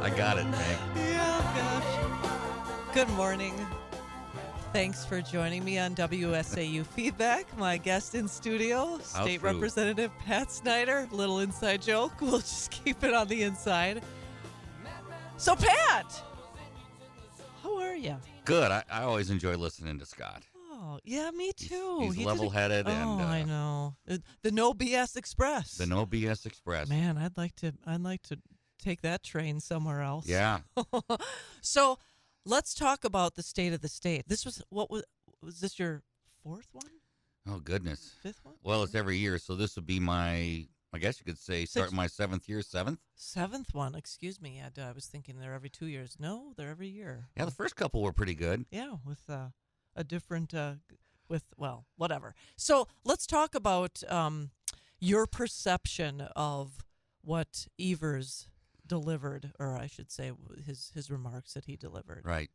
I got it, Meg. Yeah, gosh. Good morning. Thanks for joining me on WSAU Feedback. My guest in studio, State. Representative Pat Snyder. Little inside joke. We'll just keep it on the inside. So, Pat, how are you? Good. I, I always enjoy listening to Scott. Yeah, me too. He's He level-headed Oh, and, I uh, know Uh, the No BS Express. The No BS Express. Man, I'd like to. I'd like to take that train somewhere else. Yeah. so let's talk about the state of the state. This was what was was this your fourth one, Oh goodness. fifth one, Well, it's every year, so this would be my. I guess you could say start my seventh year, seventh. seventh one? Excuse me. I, I was thinking they're every two years. No, they're every year. Yeah, the first couple were pretty good. Yeah, with uh, a different uh, with well, whatever. So let's talk about um, your perception of what Evers delivered, or I should say, his his remarks that he delivered. Right.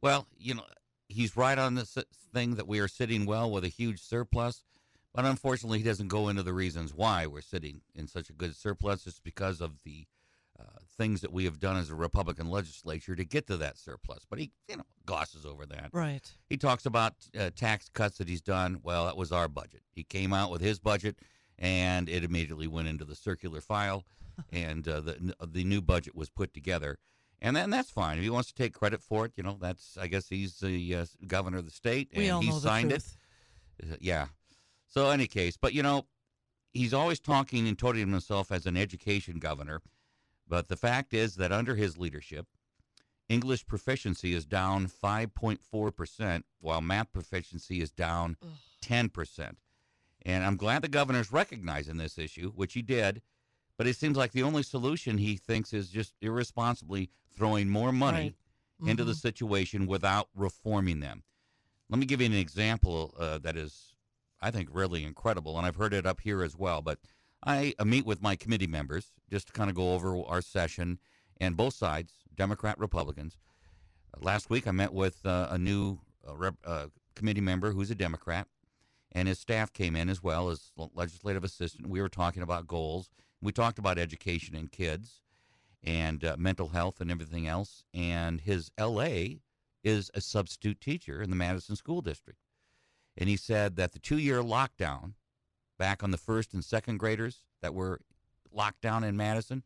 Well, you know, he's right on this thing that we are sitting well with a huge surplus, but unfortunately, he doesn't go into the reasons why we're sitting in such a good surplus. It's because of the uh, things that we have done as a Republican legislature to get to that surplus. But he, you know, glosses over that. Right. He talks about uh, tax cuts that he's done. Well, that was our budget. He came out with his budget, and it immediately went into the circular file, and uh, the the new budget was put together. And then that's fine. If he wants to take credit for it, you know, that's I guess he's the uh, governor of the state, We and all he signed it. Uh, Yeah. So any case, but you know, he's always talking and toting himself as an education governor. But the fact is that under his leadership, English proficiency is down 5.4%, while math proficiency is down 10%. And I'm glad the governor's recognizing this issue, which he did. But it seems like the only solution he thinks is just irresponsibly throwing more money into the situation without reforming them. Let me give you an example uh, that is, I think, really incredible, and I've heard it up here as well. But I uh, meet with my committee members just to kind of go over our session and both sides, Democrat, Republicans. Last week, I met with uh, a new uh, rep, uh, committee member who's a Democrat, and his staff came in as well as legislative assistant. We were talking about goals. We talked about education and kids and mental health and everything else. And his LA is a substitute teacher in the Madison School District. And he said that the two year lockdown back on the first and second graders that were locked down in Madison,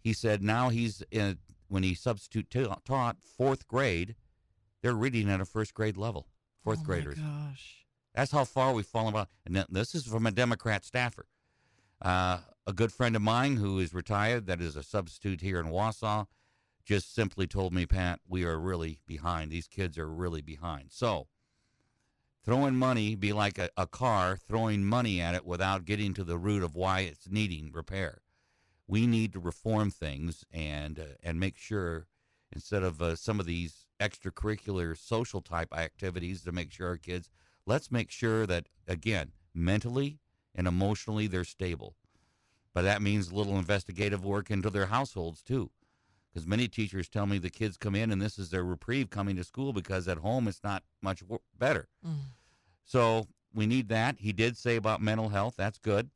he said now he's in, when he substitute ta- taught fourth grade, they're reading at a first grade level, fourth oh graders. Gosh. That's how far we've fallen about. And this is from a Democrat staffer. Uh, a good friend of mine who is retired, that is a substitute here in Wausau, just simply told me, Pat, we are really behind. These kids are really behind. So, throwing money be like a, a car throwing money at it without getting to the root of why it's needing repair. We need to reform things and uh, and make sure instead of uh, some of these extracurricular social type activities to make sure our kids let's make sure that again mentally and emotionally they're stable but that means a little investigative work into their households too because many teachers tell me the kids come in and this is their reprieve coming to school because at home it's not much better. Mm. so we need that. He did say about mental health. That's good.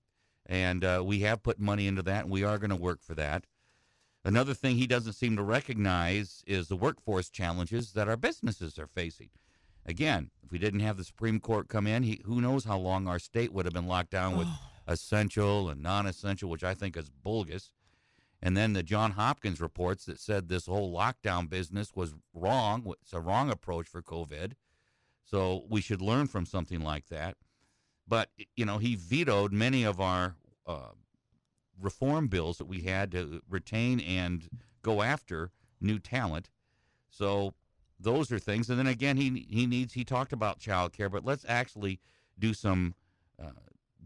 And uh, we have put money into that and we are going to work for that. Another thing he doesn't seem to recognize is the workforce challenges that our businesses are facing. Again if we didn't have the supreme court come in he, who knows how long our state would have been locked down with Oh. essential and non-essential which i think is bogus and then the john hopkins reports that said this whole lockdown business was wrong it's a wrong approach for covid. So we should learn from something like that. But you know he vetoed many of our uh, reform bills that we had to retain and go after new talent. So those are things. And then again he he needs he talked about child care but let's actually do some uh,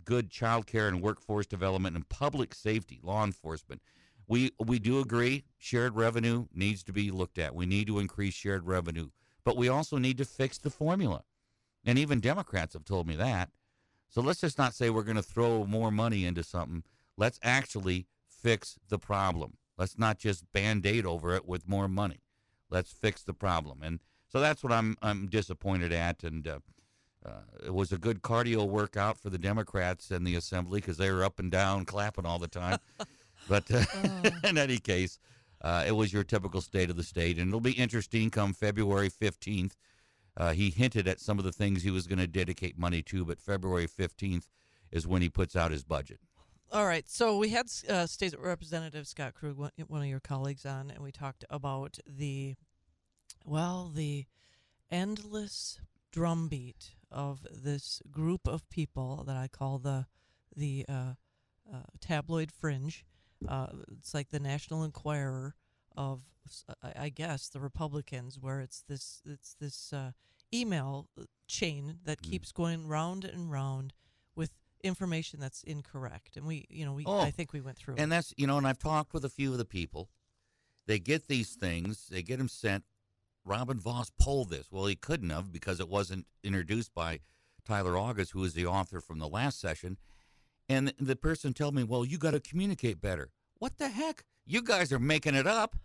good child care and workforce development and public safety law enforcement we we do agree shared revenue needs to be looked at. We need to increase shared revenue but we also need to fix the formula. And even democrats have told me that. So let's just not say we're going to throw more money into something. Let's actually fix the problem. Let's not just band-aid over it with more money. Let's fix the problem. And so that's what i'm i'm disappointed at. And uh, uh, it was a good cardio workout for the Democrats in the assembly because they were up and down clapping all the time. but uh, Oh. in any case, uh, it was your typical state of the state, and it'll be interesting come February 15th. Uh, he hinted at some of the things he was going to dedicate money to, but February 15th is when he puts out his budget. All right. So we had uh, State Representative Scott Krug, one, one of your colleagues, on, and we talked about the, well, the endless drumbeat of this group of people that I call the the uh, uh, tabloid fringe. Uh, it's like the National Enquirer of, I guess, the Republicans, where it's this it's this uh, email chain that Mm. keeps going round and round with information that's incorrect. And we, you know, we Oh, I think we went through. it. And that's, you know, and I've talked with a few of the people. They get these things, they get them sent. Robin Vos pulled this. Well, he couldn't have because it wasn't introduced by Tyler August, who was the author from the last session. And the person told me, well, you got to communicate better. What the heck? You guys are making it up.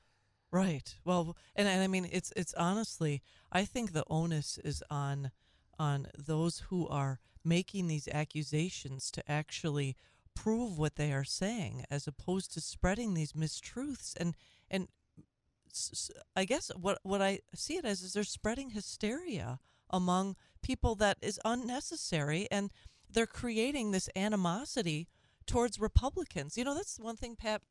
Right. Well, and, and I mean, it's it's honestly, I think the onus is on on those who are making these accusations to actually prove what they are saying, as opposed to spreading these mistruths. And and I guess what what I see it as is they're spreading hysteria among people that is unnecessary, and they're creating this animosity towards Republicans. You know, that's one thing, Pat.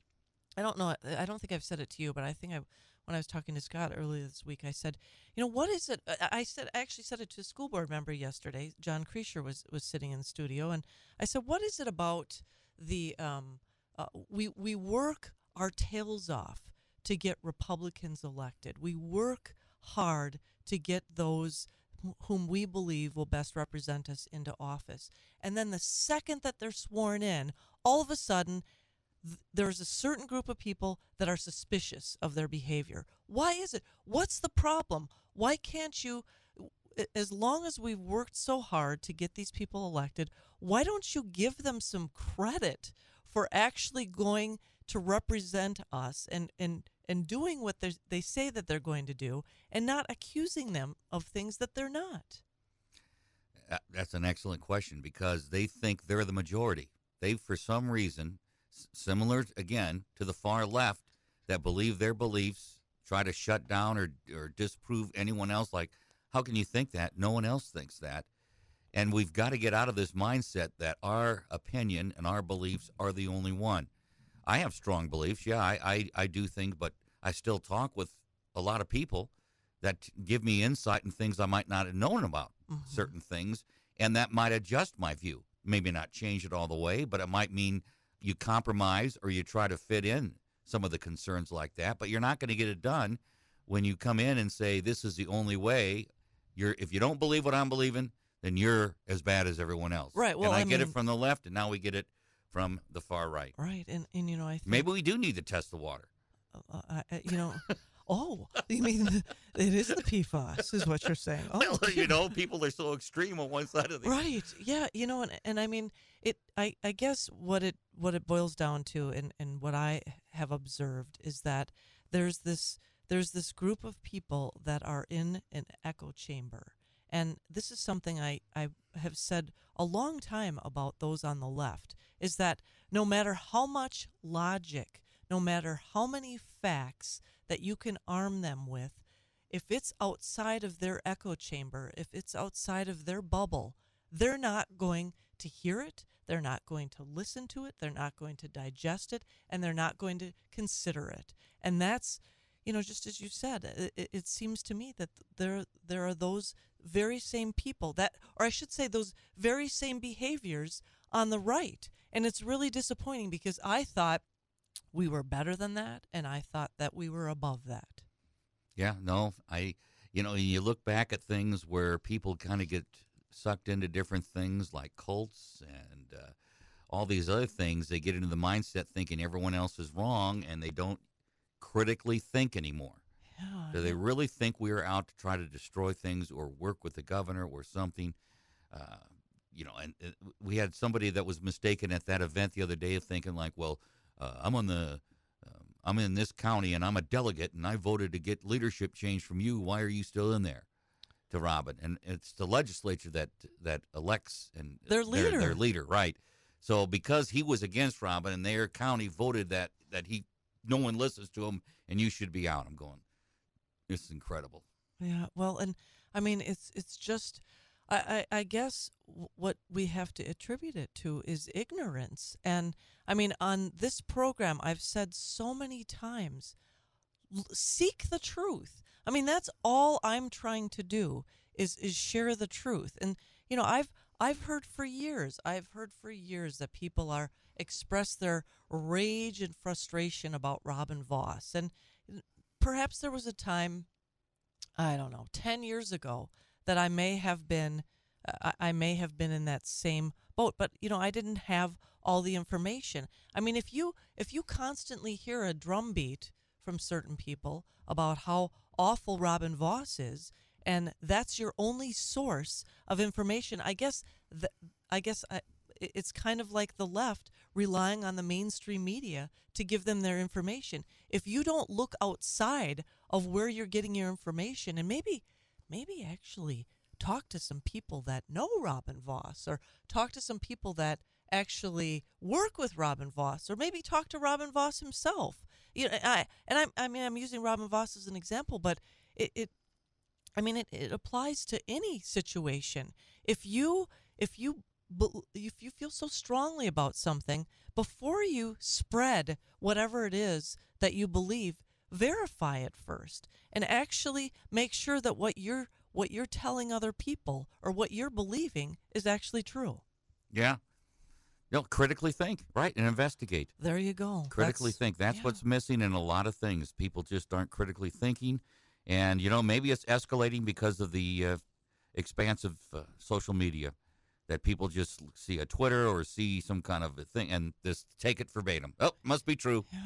I don't know. I don't think I've said it to you, but I think I, when I was talking to Scott earlier this week, I said, you know, what is it? I- said, I actually said it to a school board member yesterday. John Creasher was was sitting in the studio, and I said, what is it about the um, uh, we we work our tails off to get Republicans elected. We work hard to get those whom we believe will best represent us into office. And then the second that they're sworn in, all of a sudden th- there's a certain group of people that are suspicious of their behavior. Why is it? What's the problem? Why can't you as long as we've worked so hard to get these people elected, why don't you give them some credit for actually going to represent us and and and doing what they say that they're going to do and not accusing them of things that they're not? That's an excellent question because they think they're the majority. They, for some reason, similar again to the far left, that believe their beliefs, try to shut down or or disprove anyone else. Like, how can you think that? No one else thinks that. And we've got to get out of this mindset that our opinion and our beliefs are the only one. I have strong beliefs. Yeah, I, I, I do think, but I still talk with a lot of people that give me insight in things I might not have known about Mhm. certain things, and that might adjust my view. Maybe not change it all the way, but it might mean you compromise or you try to fit in some of the concerns like that. But you're not going to get it done when you come in and say this is the only way. You're if you don't believe what I'm believing, then you're as bad as everyone else. Right, well, and I, I get it from the left, and now we get it from the far right. Right, and and you know I think Maybe we do need to test the water. uh, I, I- you know. Oh, you mean it is the PFAS, is what you're saying? Oh, well, you know, people are so extreme on one side of the right yeah you know and, and i mean it I, I guess what it what it boils down to and, and what i have observed is that there's this there's this group of people that are in an echo chamber and this is something I, I have said a long time about those on the left is that no matter how much logic no matter how many facts that you can arm them with if it's outside of their echo chamber, if it's outside of their bubble, they're not going to hear it, they're not going to listen to it, they're not going to digest it, and they're not going to consider it. And that's, you know, just as you said, it, it seems to me that there there are those very same people that, or I should say, those very same behaviors on the right, and it's really disappointing because I thought we were better than that, and I thought that we were above that. Yeah, no, I, you know, you look back at things where people kind of get sucked into different things like cults and uh, all these other things. They get into the mindset thinking everyone else is wrong and they don't critically think anymore. Yeah, Do they really think we are out to try to destroy things or work with the governor or something? Uh, you know, and uh, we had somebody that was mistaken at that event the other day of thinking like, well, uh, I'm on the, um, I'm in this county and I'm a delegate and I voted to get leadership change from you. Why are you still in there? to Robin, and it's the legislature that that elects and Their leader, Their, leader. leader, right? So because he was against Robin, and their county voted that that he no one listens to him, and you should be out. I'm going. This is incredible. Yeah, well, and I mean, it's it's just, I I, I guess what we have to attribute it to is ignorance. And I mean, on this program, I've said so many times, seek the truth. I mean, that's all I'm trying to do is is share the truth. And you know, I've I've heard for years, I've heard for years that people are express their rage and frustration about Robin Vos, and perhaps there was a time I don't know, 10 years ago that I may have been uh, I, I may have been in that same boat, but you know, I didn't have all the information. I mean, if you if you constantly hear a drumbeat from certain people about how awful Robin Vos is and that's your only source of information, I guess th- I guess uh, I, it's kind of like the left relying on the mainstream media to give them their information. If you don't look outside of where you're getting your information and maybe maybe actually talk to some people that know Robin Vos or talk to some people that actually work with Robin Vos or maybe talk to Robin Vos himself. You know, I and I I mean I'm using Robin Vos as an example, but it, it I mean, it, it applies to any situation. If you if you if you feel so strongly about something, before you spread whatever it is that you believe, verify it first and actually make sure that what you're what you're telling other people or what you're believing is actually true. Yeah. You know, critically think, right, and investigate. There you go. critically That's- think. That's yeah. what's missing in a lot of things. People just aren't critically thinking, and you know maybe it's escalating because of the uh, expansive uh, social media that people just see a Twitter or see some kind of a thing and just take it verbatim. Oh, must be true. Yeah.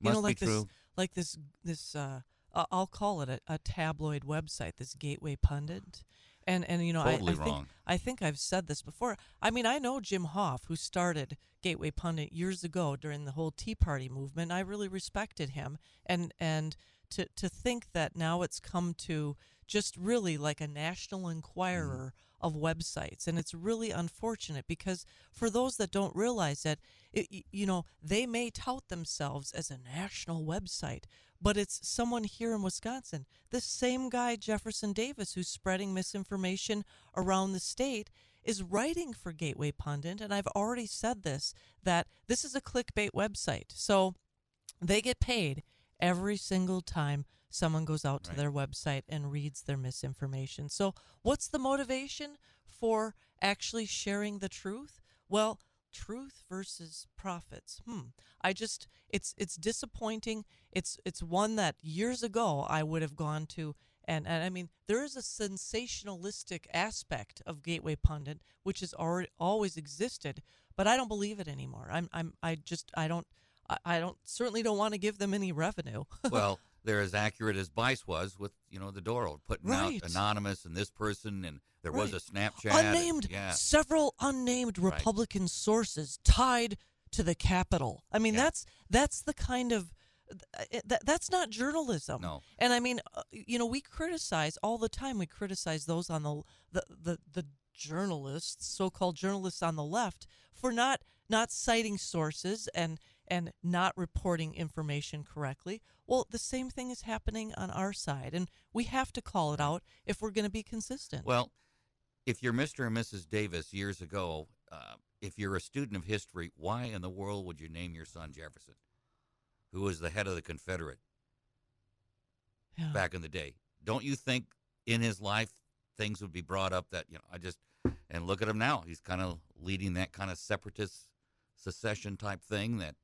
You Must know, be like this, true. like this, this. Uh, I'll call it a, a tabloid website. This Gateway Pundit, and and you know, I, Totally I think wrong. I think I've said this before. I mean, I know Jim Hoft, who started Gateway Pundit years ago during the whole Tea Party movement. I really respected him, and and to to think that now it's come to just really like a national mm-hmm. enquirer of websites, and it's really unfortunate because for those that don't realize that, it, you know, they may tout themselves as a national website, but it's someone here in Wisconsin. This same guy, Jefferson Davis, who's spreading misinformation around the state, is writing for Gateway Pundit. And I've already said this that this is a clickbait website. So they get paid every single time someone goes out to Right. their website and reads their misinformation. So, what's the motivation for actually sharing the truth? Well, truth versus profits. Hmm. I just it's it's disappointing. It's it's one that years ago I would have gone to and, and I mean there is a sensationalistic aspect of Gateway Pundit which has already always existed, but I don't believe it anymore. I'm I'm I just I don't I, I don't certainly don't want to give them any revenue. well, they're as accurate as Bice was with you know the Dorow putting Right. out anonymous and this person and there was a Right. Snapchat. and- unnamed yeah. several unnamed Right. Republican sources tied to the Capitol. I mean, Yeah. that's that's the kind of that, that's not journalism. No. And I mean, uh, you know, we criticize all the time. We criticize those on the the the, the journalists, so-called journalists on the left, for not not citing sources and and not reporting information correctly. Well, the same thing is happening on our side, and we have to call it out if we're going to be consistent. Well, if you're Mr. and Mrs. Davis years ago, uh, if you're a student of history, why in the world would you name your son Jefferson, who was the head of the Confederate Yeah. back in the day? Don't you think in his life things would be brought up that you know? I just and look at him now; he's kind of leading that kind of separatist secession type thing that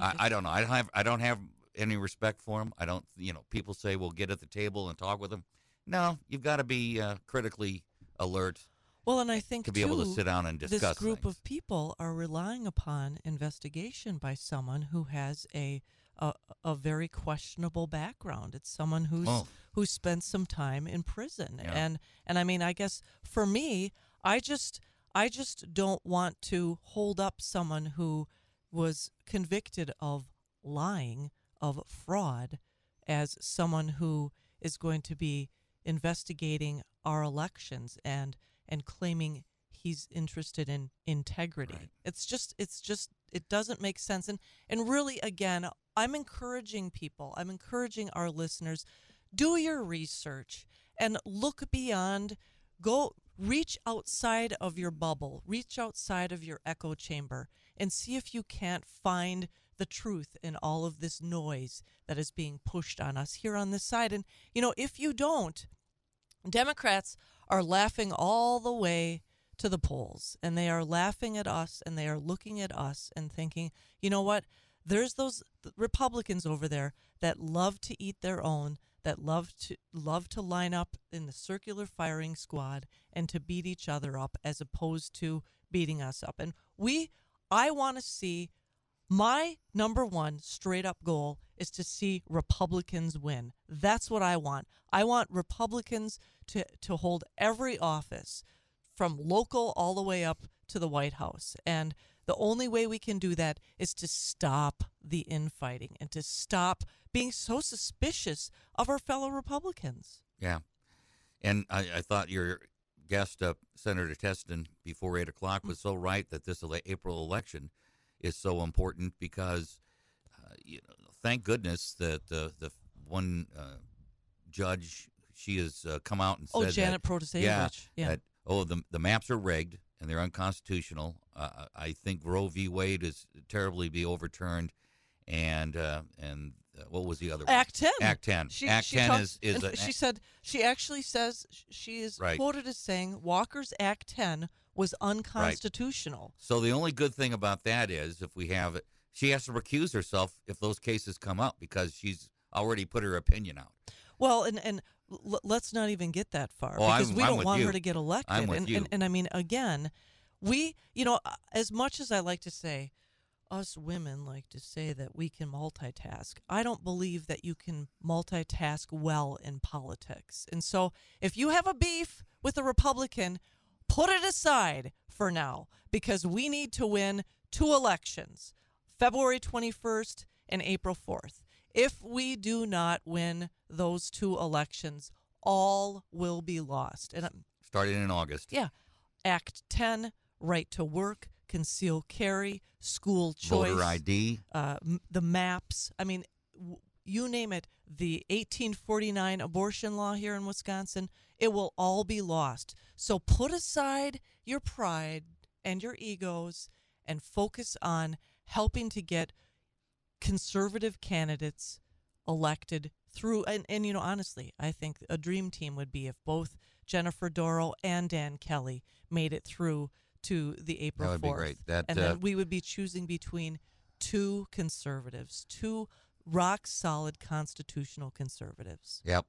I, I don't know. I don't have I don't have any respect for him. I don't. You know, people say we'll get at the table and talk with him. No, you've got to be uh, critically alert well, and I think to be able to sit down and discuss this group things. of people are relying upon investigation by someone who has a a, a very questionable background. It's someone who's Oh. who spent some time in prison, Yeah. and and I mean, I guess for me, I just I just don't want to hold up someone who was convicted of lying, of fraud, as someone who is going to be investigating our elections and and claiming he's interested in integrity. Right. It's just it's just it doesn't make sense and and really again I'm encouraging people. I'm encouraging our listeners do your research and look beyond go reach outside of your bubble. Reach outside of your echo chamber and see if you can't find the truth in all of this noise that is being pushed on us here on this side. And, you know, if you don't, Democrats are laughing all the way to the polls and they are laughing at us and they are looking at us and thinking, you know what? There's those Republicans over there that love to eat their own, that love to love to line up in the circular firing squad and to beat each other up as opposed to beating us up. And we I want to see my number one straight up goal is to see Republicans win. That's what I want. I want Republicans to, to hold every office from local all the way up to the White House. And the only way we can do that is to stop the infighting and to stop being so suspicious of our fellow Republicans. Yeah. And I, I thought your guest, uh, Senator Testin, before 8 o'clock was so right that this ele- April election is so important because, uh, you know, thank goodness that uh, the one uh, judge, she has uh, come out and Oh, said Janet Protasiewicz. yeah, Yeah. that, oh, the, the maps are rigged and they're unconstitutional. Uh, I think Roe v. Wade is terribly be overturned. And, uh, and uh, what was the other one? Act 10. Act 10. She, Act she 10 talked- is, is a, she said she actually says she is Right. quoted as saying Walker's Act 10 was unconstitutional. So the only good thing about that is if we have it, she has to recuse herself if those cases come up because she's already put her opinion out. Well, and and l- let's not even get that far Oh, because I'm- we don't want you. her to get elected. I'm with and, you. and and I mean again, we you know as much as I like to say us women like to say that we can multitask. I don't believe that you can multitask well in politics. And so if you have a beef with a Republican, put it aside for now because we need to win two elections February 21st and April 4th. If we do not win those two elections, all will be lost. And um, Starting in August. yeah, Act 10, right to work, conceal carry, school choice, Voter ID. uh, m- the maps. I mean, w- you name it. The 1849 abortion law here in Wisconsin, it will all be lost. So put aside your pride and your egos and focus on helping to get conservative candidates elected through. And, and you know, honestly, I think a dream team would be if both Jennifer Dorow and Dan Kelly made it through to the April That would 4th. be great. That and uh, then we would be choosing between two conservatives, two rock solid constitutional conservatives. Yep.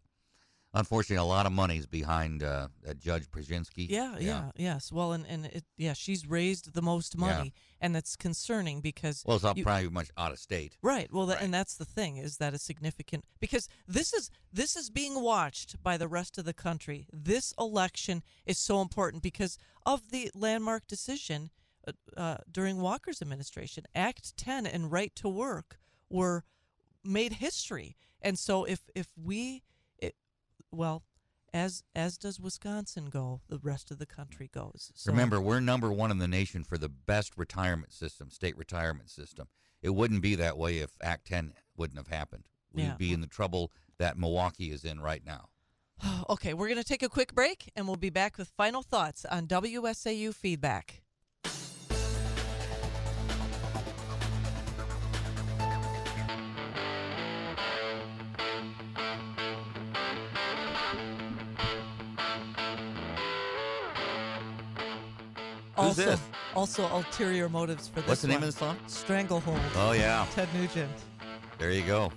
Unfortunately, a lot of money's behind uh, that Judge Brzezinski. Yeah, yeah, yes. Well, and and it, yeah, she's raised the most Yeah. money, and that's concerning because Well, it's not you- probably much out of state. Right. Well, Right. and that's the thing is that a significant because this is this is being watched by the rest of the country. This election is so important because of the landmark decision uh, uh, during Walker's administration. Act 10 and right to work were made history. And so if if we well, as as does Wisconsin go, the rest of the country goes. So, Remember, we're number one in the nation for the best retirement system, state retirement system. It wouldn't be that way if Act 10 wouldn't have happened. We'd Yeah. be in the trouble that Milwaukee is in right now. Okay, we're going to take a quick break and we'll be back with final thoughts on WSAU feedback. Who's also, this? also ulterior motives for this. What's the name one. of the song? Stranglehold. Oh, yeah. Ted Nugent. There you go.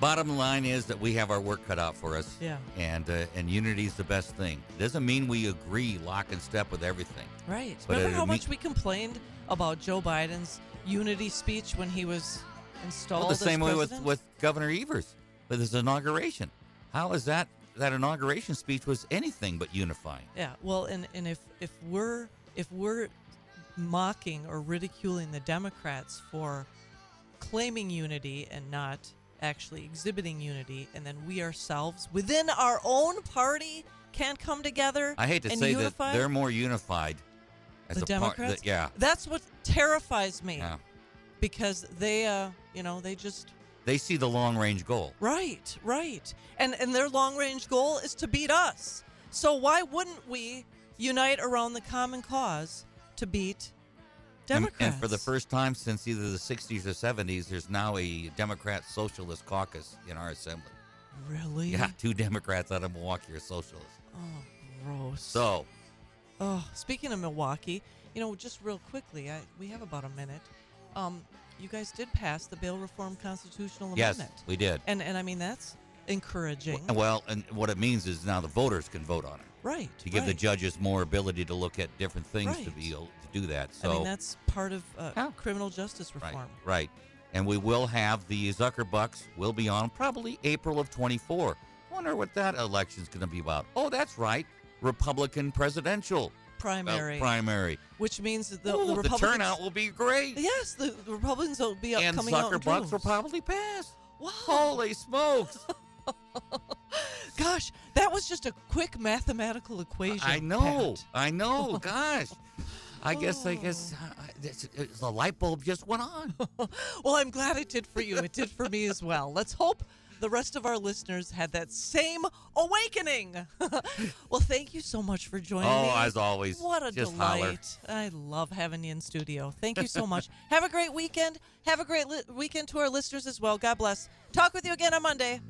Bottom line is that we have our work cut out for us. Yeah. And uh, and unity is the best thing. Doesn't mean we agree lock and step with everything. Right. But Remember how much we complained about Joe Biden's unity speech when he was installed? Well, the same way with, with Governor Evers with his inauguration. How is that that inauguration speech was anything but unifying? Yeah, well, and and if if we're if we're mocking or ridiculing the Democrats for claiming unity and not actually exhibiting unity, and then we ourselves within our own party can't come together. I hate to say unify? that they're more unified as the a part. Democrats. yeah. that's what terrifies me Yeah. because they, uh, you know, they just They see the long range goal. right, right, and and their long range goal is to beat us. So why wouldn't we unite around the common cause to beat And- Democrats? And, for the first time since either the 60s or 70s, there's now a Democrat Socialist caucus in our assembly. really, Yeah, two Democrats out of Milwaukee are socialists. Oh, gross. So, Oh, speaking of Milwaukee, you know, just real quickly, I, we have about a minute. Um, you guys did pass the bail reform constitutional amendment. yes, we did. and and I mean that's encouraging, Well, and what it means is now the voters can vote on it right? to give the judges more ability to look at different things to be able to do that. So, I mean that's part of uh, Yeah. criminal justice reform. right, right. And we will have the Zuckerbucks will be on probably April of 24. Wonder what that election's going to be about. Oh, that's right, Republican presidential Primary, primary. which means that the, Ooh, the the turnout will be great. Yes, the, the Republicans will be up, and coming out in Zuckerbucks will probably pass. Wow. Holy smokes! Gosh, that was just a quick mathematical equation. I know, Pat. I know. Gosh, I guess, I guess uh, it's, it's, the light bulb just went on. Well, I'm glad it did for you. It did for me as well. Let's hope the rest of our listeners had that same awakening. well, thank you so much for joining oh, me. Oh, as always, What a just delight. holler. I love having you in studio. Thank you so much. Have a great weekend. Have a great li- weekend to our listeners as well. God bless. Talk with you again on Monday.